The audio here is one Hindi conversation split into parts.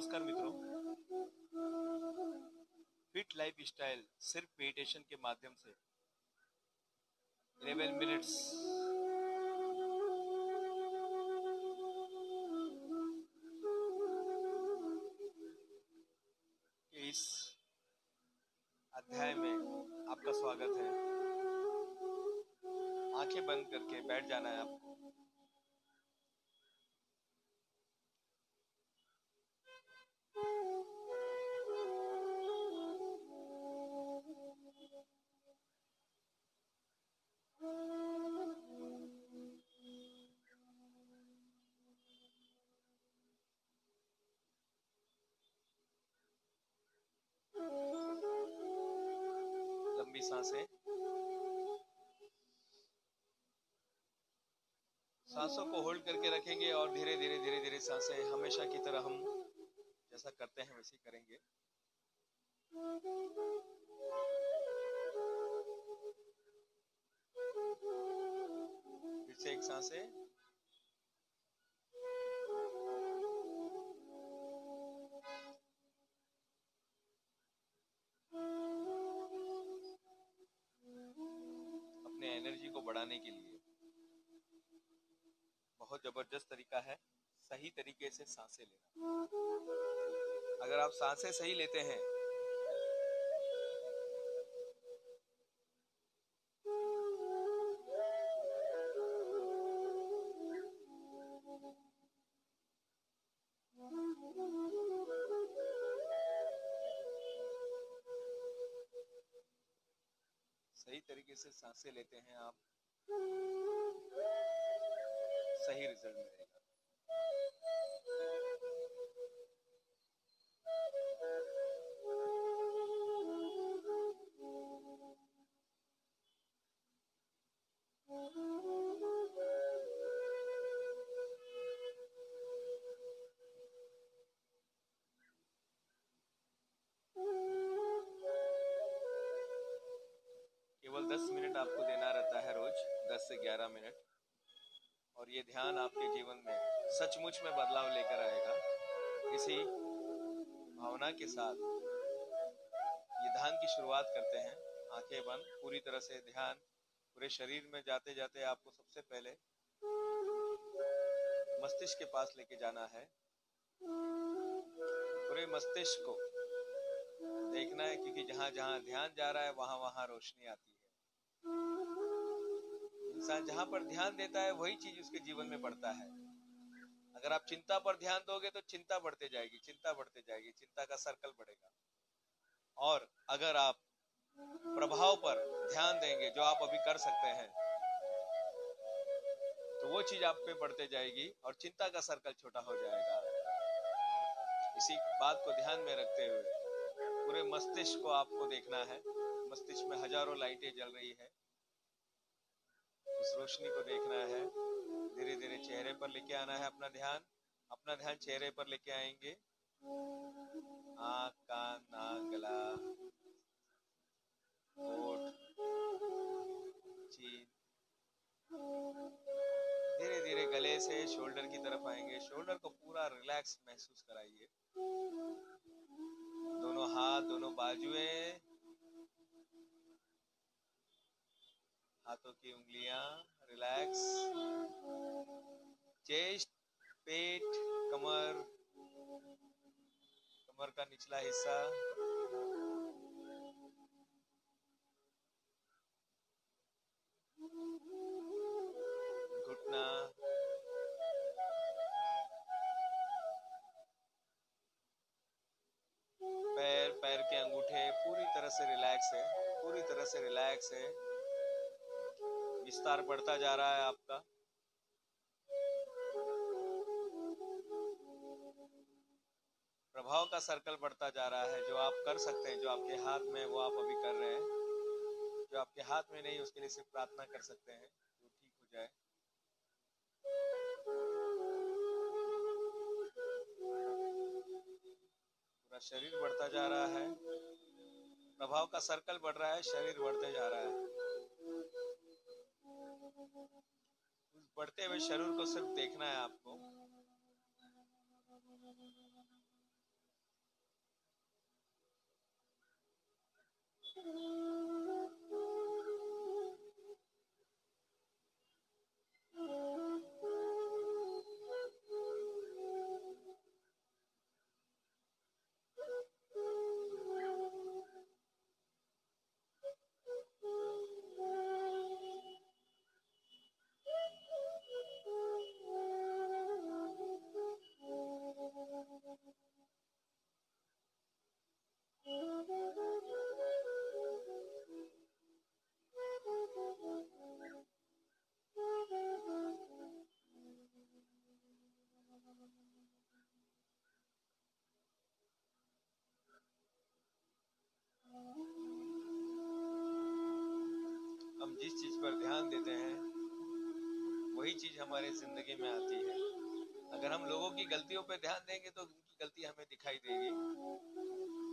नमस्कार मित्रों। फिट लाइफ स्टाइल सिर्फ़ मेडिटेशन के माध्यम से। 11 मिनट्स इस अध्याय में आपका स्वागत है। आँखें बंद करके बैठ जाना है आपको। लंबी साँसें। सांसों को होल्ड करके रखेंगे और धीरे धीरे धीरे धीरे साँसें हमेशा की तरह हम जैसा करते हैं वैसे करेंगे। फिर से एक साँसें। तरीका है, सही तरीके से साँसें लेना। अगर आप साँसें सही लेते हैं, सही तरीके से साँसें लेते हैं आप। सही रिज़ल्ट मिलेगा। केवल 10 मिनट आपको देना रहता है रोज 10 से 11 मिनट। और ये ध्यान आपके जीवन में सचमुच में बदलाव लेकर आएगा। इसी भावना के साथ ये ध्यान की शुरुआत करते हैं। आँखें बंद, पूरी तरह से ध्यान, पूरे शरीर में जाते जाते आपको सबसे पहले मस्तिष्क के पास लेके जाना है। पूरे मस्तिष्क को देखना है, क्योंकि जहाँ जहाँ ध्यान जा रहा है, वहाँ वहाँ रोशनी आती है। इंसान जहाँ पर ध्यान देता है, वही चीज़ उसके जीवन में बढ़ता है। अगर आप चिंता पर ध्यान दोगे तो चिंता बढ़ते जाएगी, चिंता बढ़ते जाएगी, चिंता का सर्कल बढ़ेगा। और अगर आप प्रभाव पर ध्यान देंगे, जो आप अभी कर सकते हैं तो वो चीज़ आप पे बढ़ते जाएगी और चिंता का सर्कल छोटा हो जाएगा। इसी बात को ध्यान में रखते हुए पूरे मस्तिष्क को आपको देखना है। मस्तिष्क में हज़ारों लाइटें जल रही है। उस रोशनी को देखना है। धीरे धीरे चेहरे पर लेके आना है अपना ध्यान। अपना ध्यान चेहरे पर लेके आएँगे। आँख, कान, नाक, गला धीरे धीरे गले से शोल्डर की तरफ़ आएँगे। शोल्डर को पूरा रिलैक्स महसूस कराइए। दोनों हाथ, दोनों बाजुएँ। हाथों की उंगलियाँ रिलैक्स चेस्ट, पेट, कमर कमर का निचला हिस्सा. घुटना. पैर पैर के अंगूठे पूरी तरह से रिलैक्स है, पूरी तरह से रिलैक्स है. विस्तार बढ़ता जा रहा है आपका। प्रभाव का सर्कल बढ़ता जा रहा है, जो आप कर सकते हैं, जो आपके हाथ में वो आप अभी कर रहे हैं। जो आपके हाथ में नहीं, उसके लिए सिर्फ़ प्रार्थना कर सकते हैं वो ठीक हो जाए। पूरा शरीर बढ़ता जा रहा है। प्रभाव का सर्कल बढ़ रहा है, शरीर बढ़ते जा रहा है। बढ़ते हुए शरूर को सिर्फ़ देखना है आपको देते हैं। वही चीज़ हमारे ज़िंदगी में आती है। अगर हम लोगों की गलतियों पर ध्यान देंगे तो उनकी गलती हमें दिखाई देगी।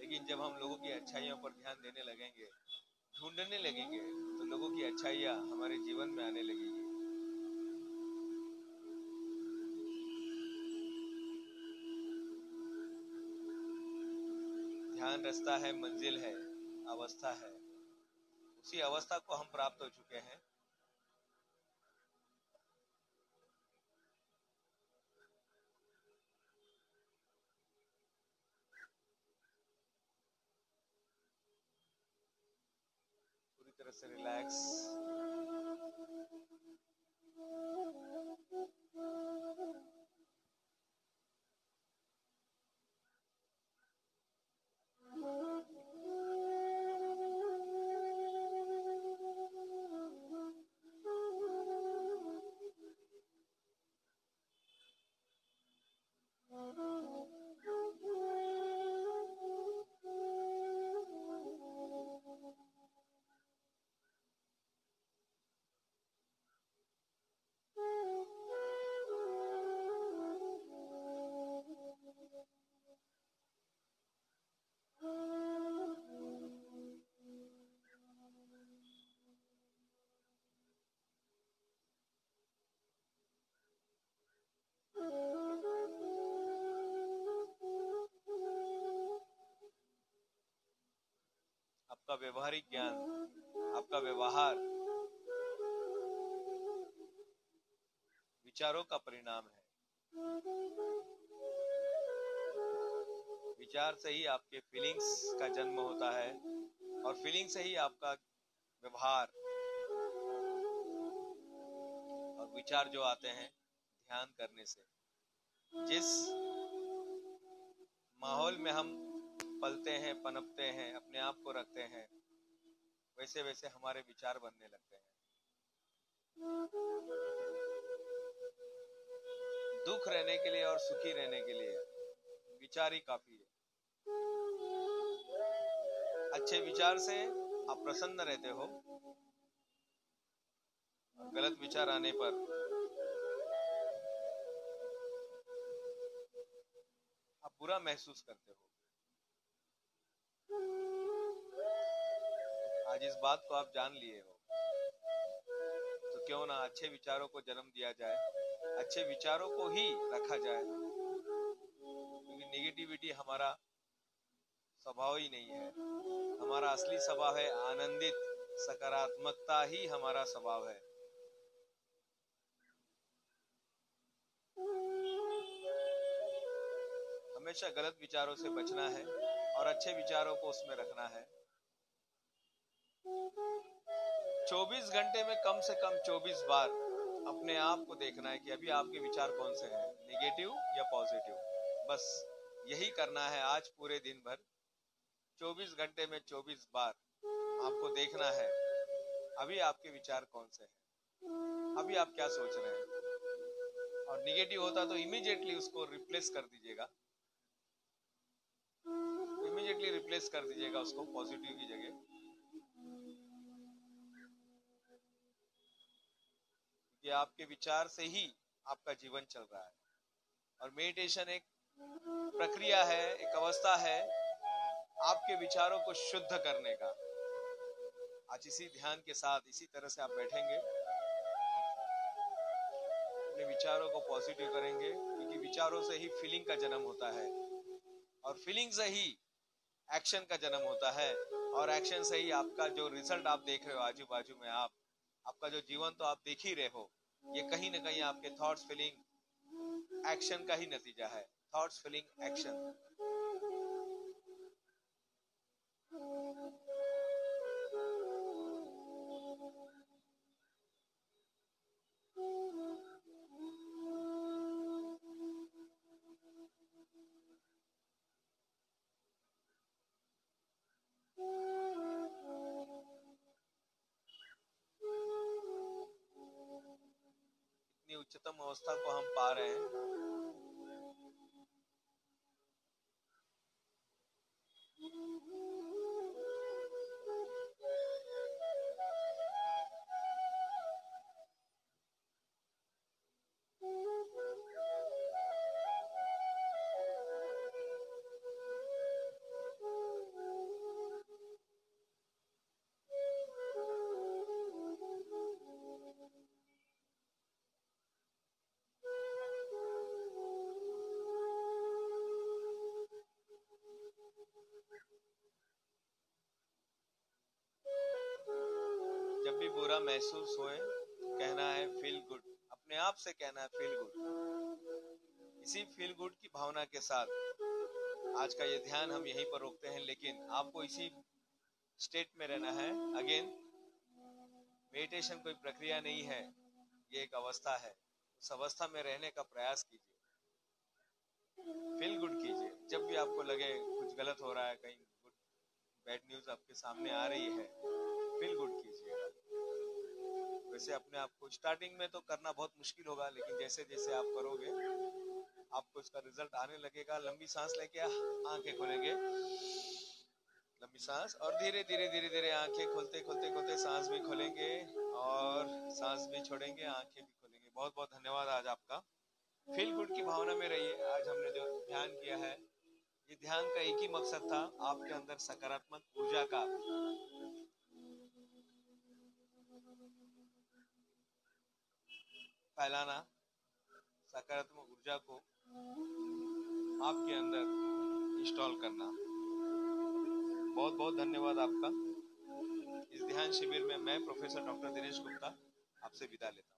लेकिन जब हम लोगों की अच्छाइयों पर ध्यान देने लगेंगे, ढूँढने लगेंगे तो लोगों की अच्छाइयाँ हमारे जीवन में आने लगेगी। ध्यान रास्ता है, मंजिल है, अवस्था है। उसी अवस्था को हम प्राप्त हो चुके हैं। पूरी तरह आपका व्यवहारिक ज्ञान, आपका व्यवहार विचारों का परिणाम है। विचार से ही आपके फीलिंग्स का जन्म होता है और फीलिंग से ही आपका व्यवहार। और विचार जो आते हैं, ध्यान करने से, जिस माहौल में हम पलते हैं, पनपते हैं, अपने आप को रखते हैं वैसे वैसे हमारे विचार बनने लगते हैं। दुख रहने के लिए और सुखी रहने के लिए विचार ही काफ़ी है। अच्छे विचार से आप प्रसन्न रहते हो, और गलत विचार आने पर आप बुरा महसूस करते हो। आज इस बात को आप जान लिए हो। तो क्यों ना अच्छे विचारों को जन्म दिया जाए, अच्छे विचारों को ही रखा जाए। क्योंकि नेगेटिविटी हमारा स्वभाव ही नहीं है। हमारा असली स्वभाव है आनंदित, सकारात्मकता ही हमारा स्वभाव है। हमेशा गलत विचारों से बचना है और अच्छे विचारों को उसमें रखना है। 24 घंटे में कम से कम 24 बार अपने आप को देखना है कि अभी आपके विचार कौन से हैं नेगेटिव या पॉजिटिव बस यही करना है आज पूरे दिन भर। 24 घंटे में 24 बार आपको देखना है, अभी आपके विचार कौन से हैं? अभी आप क्या सोच रहे हैं? और निगेटिव होता तो इमीडिएटली उसको रिप्लेस कर दीजिएगा। इमीडिएटली रिप्लेस कर दीजिएगा उसको पॉजिटिव की जगह। कि आपके विचार से ही आपका जीवन चल रहा है। और मेडिटेशन एक प्रक्रिया है, एक अवस्था है आपके विचारों को शुद्ध करने का। आज इसी ध्यान के साथ इसी तरह से आप बैठेंगे। अपने विचारों को पॉजिटिव करेंगे, क्योंकि विचारों से ही फीलिंग का जन्म होता है। और फीलिंग से ही एक्शन का जन्म होता है। और एक्शन से ही आपका जो रिज़ल्ट आप देख रहे हो आजू बाजू में आप आपका जो जीवन तो आप देख ही रहे हो, ये कहीं ना कहीं आपके थॉट्स फीलिंग एक्शन का ही नतीजा है। थॉट्स फीलिंग एक्शन उच्चतम अवस्था को हम पा रहे हैं। भी बुरा महसूस होए, कहना है फील गुड अपने आप से कहना है फील गुड इसी फील गुड की भावना के साथ, आज का ये ध्यान हम यहीं पर रोकते हैं, लेकिन आपको इसी स्टेट में रहना है। अगेन मेडिटेशन कोई प्रक्रिया नहीं है, ये एक अवस्था है। उस अवस्था में रहने का प्रयास कीजिए। फील गुड कीजिए। जब भी आपको लगे कुछ गलत हो रहा है, कहीं गुड बैड न्यूज़ आपके सामने आ रही है फील गुड कीजिएगा। वैसे अपने आप को स्टार्टिंग में तो करना बहुत मुश्किल होगा, लेकिन जैसे जैसे आप करोगे, आपको इसका रिज़ल्ट आने लगेगा। लंबी सांस लेके आँखें खोलेंगे। लंबी सांस और धीरे धीरे धीरे धीरे आँखें खोलते खोलते खोलते सांस भी खोलेंगे और सांस भी छोड़ेंगे, आँखें भी खोलेंगे। बहुत बहुत धन्यवाद आज आपका। फील गुड की भावना में रहिए। आज हमने जो ध्यान किया है, ये ध्यान का एक ही मकसद था, आपके अंदर सकारात्मक ऊर्जा का। फैलाना, सकारात्मक ऊर्जा को आपके अंदर इंस्टॉल करना। बहुत बहुत धन्यवाद आपका। इस ध्यान शिविर में मैं प्रोफेसर डॉक्टर दिनेश गुप्ता आपसे विदा लेता हूँ।